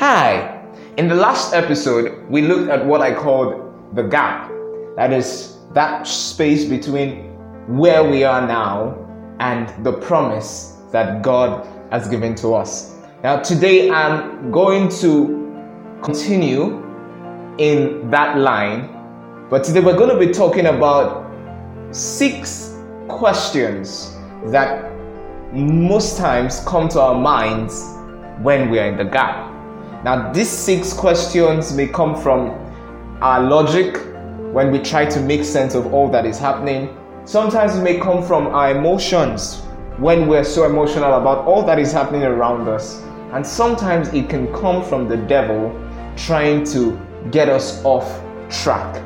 Hi! In the last episode, we looked at what I called the gap. That is, that space between where we are now and the promise that God has given to us. Now, today I'm going to continue in that line, but today we're going to be talking about six questions that most times come to our minds when we are in the gap. Now, these six questions may come from our logic when we try to make sense of all that is happening. Sometimes it may come from our emotions when we're so emotional about all that is happening around us. And sometimes it can come from the devil trying to get us off track.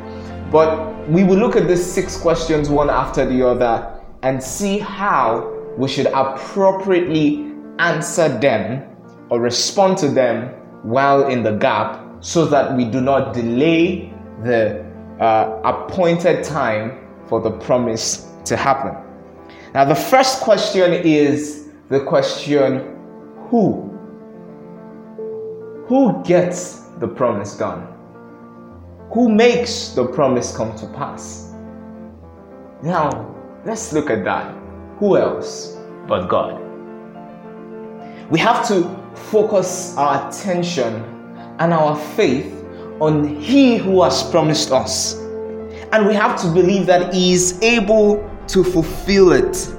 But we will look at these six questions one after the other and see how we should appropriately answer them or respond to them while in the gap so that we do not delay the uh, appointed time for the promise to happen. Now, the first question is the question who? Who gets the promise done? Who makes the promise come to pass? Now, let's look at that. Who else but God? We have to focus our attention and our faith on He who has promised us. And we have to believe that He is able to fulfill it.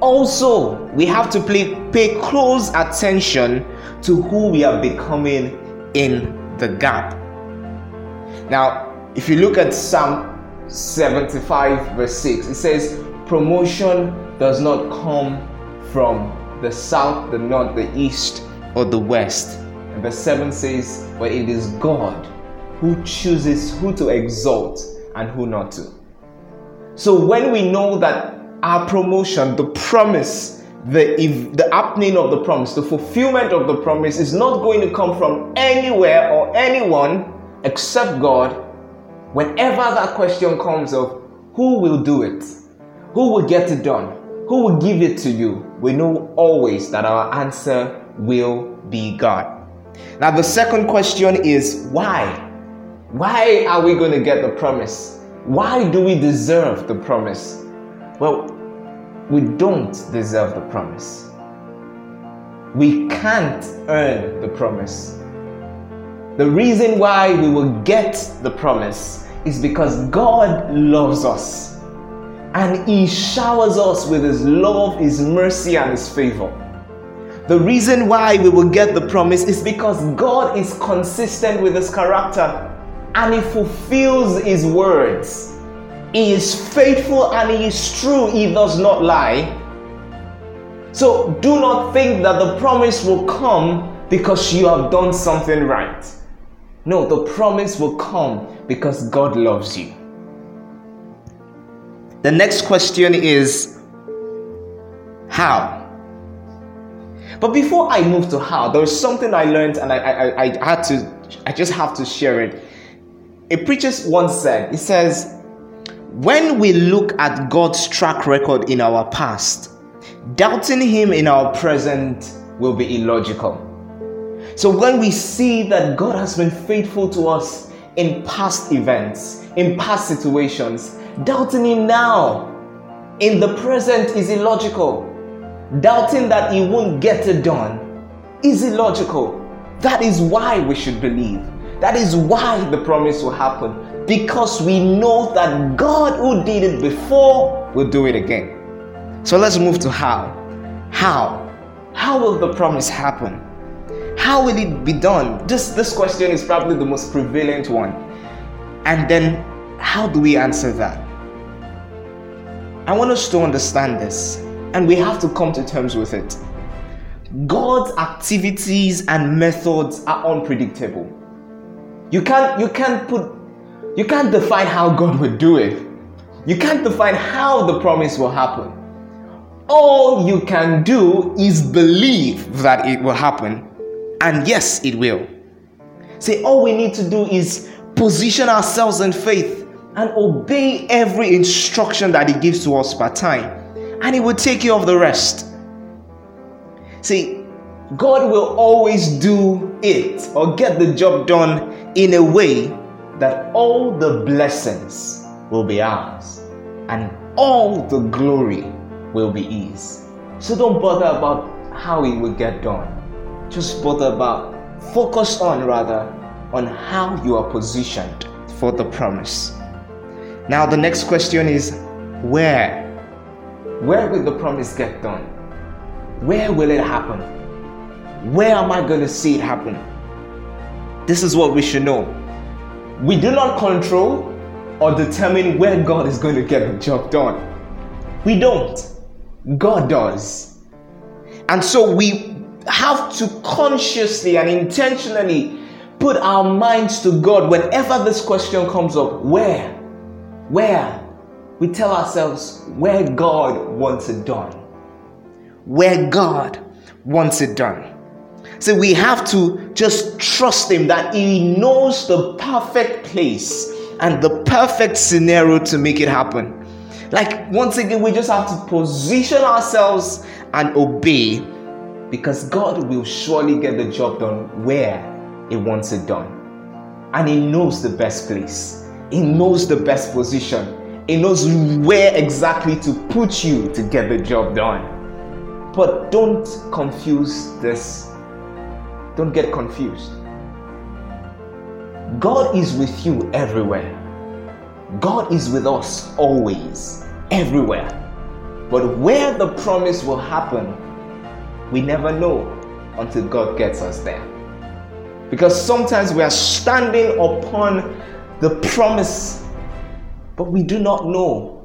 Also, we have to pay, pay close attention to who we are becoming in the gap. Now, if you look at Psalm 75, verse 6, it says, Promotion does not come from the south, the north, the east, or the west. And verse 7 says, But it is God who chooses who to exalt and who not to. So when we know that our promotion, the promise, the, the happening of the promise, the fulfillment of the promise is not going to come from anywhere or anyone except God, whenever that question comes of who will do it, who will get it done, who will give it to you, we know always that our answer will be God. Now, the second question is why? Why are we going to get the promise? Why do we deserve the promise? Well, we don't deserve the promise. We can't earn the promise. The reason why we will get the promise is because God loves us and He showers us with His love, His mercy, and His favor. The reason why we will get the promise is because God is consistent with His character and He fulfills His words. He is faithful and He is true, He does not lie. So do not think that the promise will come because you have done something right. No, the promise will come because God loves you. The next question is how? But before I move to how, there was something I learned and I, I, I had to, I just have to share it. A preacher once said, he says, when we look at God's track record in our past, doubting Him in our present will be illogical. So when we see that God has been faithful to us in past events, in past situations, Doubting Him now in the present is illogical. Doubting that He won't get it done is illogical. That is why we should believe. That is why the promise will happen. Because we know that God who did it before will do it again. So let's move to how. How? How will the promise happen? How will it be done? This, this question is probably the most prevalent one. And then how do we answer that? I want us to understand this, and we have to come to terms with it. God's activities and methods are unpredictable. You can't you can't put you can't define how God would do it. You can't define how the promise will happen. All you can do is believe that it will happen. And yes, it will. Say all we need to do is position ourselves in faith and obey every instruction that He gives to us per time, and He will take care of the rest. See, God will always do it or get the job done in a way that all the blessings will be ours and all the glory will be His. So don't bother about how it will get done. Just bother about, focus on rather, on how you are positioned for the promise. Now, the next question is where? Where will the promise get done? Where will it happen? Where am I going to see it happen? This is what we should know. We do not control or determine where God is going to get the job done. We don't. God does. And so we have to consciously and intentionally put our minds to God whenever this question comes up where? Where? We tell ourselves where God wants it done. Where God wants it done. So we have to just trust Him that He knows the perfect place and the perfect scenario to make it happen. Like, once again, we just have to position ourselves and obey because God will surely get the job done where He wants it done. And He knows the best place, He knows the best position, He knows where exactly to put you to get the job done. But don't confuse this. Don't get confused. God is with you everywhere. God is with us always, everywhere. But where the promise will happen, we never know until God gets us there. Because sometimes we are standing upon the promise, but we do not know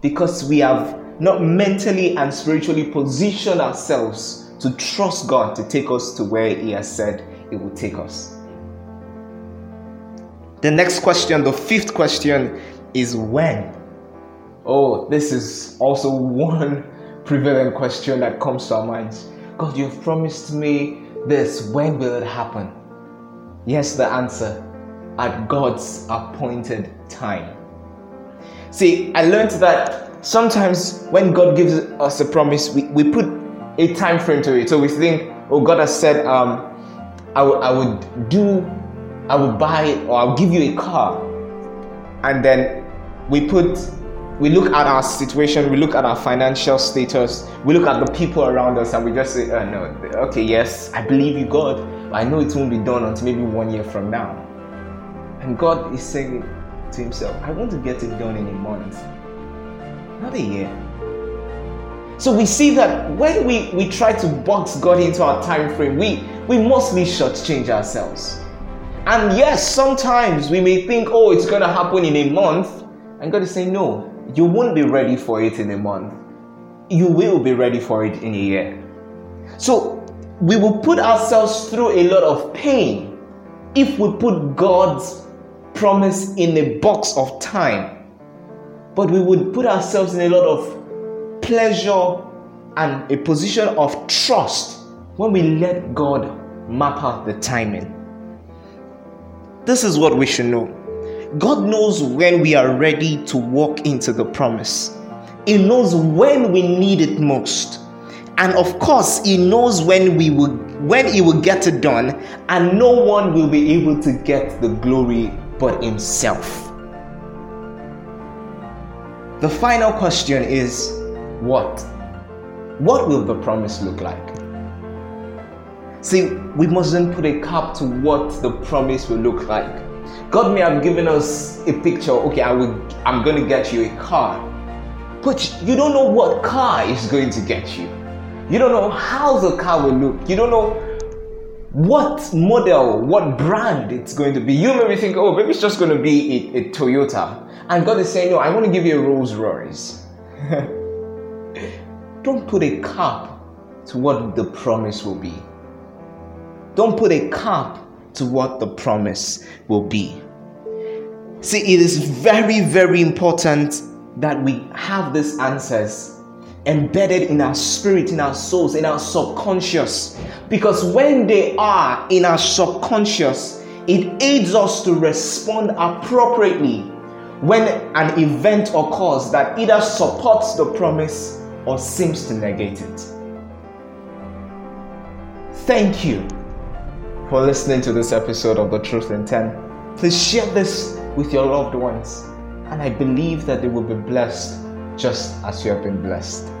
because we have not mentally and spiritually positioned ourselves to trust God to take us to where He has said He will take us. The next question, the fifth question, is when. Oh, this is also one prevalent question that comes to our minds. God, you've promised me this. When will it happen? Yes, the answer at God's appointed time. See, I learned that sometimes when God gives us a promise, we, we put a time frame to it. So we think, oh, God has said, um, I, w- I would do I will buy or I'll give you a car. And then we put, we look at our situation, we look at our financial status, we look at the people around us, and we just say, oh, no, okay, yes, I believe you, God. I know it won't be done until maybe one year from now. And God is saying to Himself, I want to get it done in a month, not a year. So we see that when we, we try to box God into our time frame, we, we mostly shortchange ourselves. And yes, sometimes we may think, oh, it's going to happen in a month. And God is saying, no, you won't be ready for it in a month. You will be ready for it in a year. So we will put ourselves through a lot of pain if we put God's promise in a box of time. But we would put ourselves in a lot of pleasure and a position of trust when we let God map out the timing. This is what we should know God knows when we are ready to walk into the promise, He knows when we need it most. And of course, He knows when we will when He will get it done, and no one will be able to get the glory but Himself. The final question is what? What will the promise look like? See, we mustn't put a cap to what the promise will look like. God may have given us a picture, okay, I will I'm gonna get you a car. But you don't know what car is going to get you. You don't know how the car will look. You don't know what model, what brand it's going to be. You maybe think, oh, maybe it's just going to be a, a Toyota. And God is saying, no, I want to give you a Rolls Royce. don't put a cap to what the promise will be. Don't put a cap to what the promise will be. See, it is very, very important that we have these answers embedded in our spirit, in our souls, in our subconscious. Because when they are in our subconscious, it aids us to respond appropriately when an event occurs that either supports the promise or seems to negate it. thank you for listening to this episode of The Truth in 10. Please share this with your loved ones, and I believe that they will be blessed just as you have been blessed.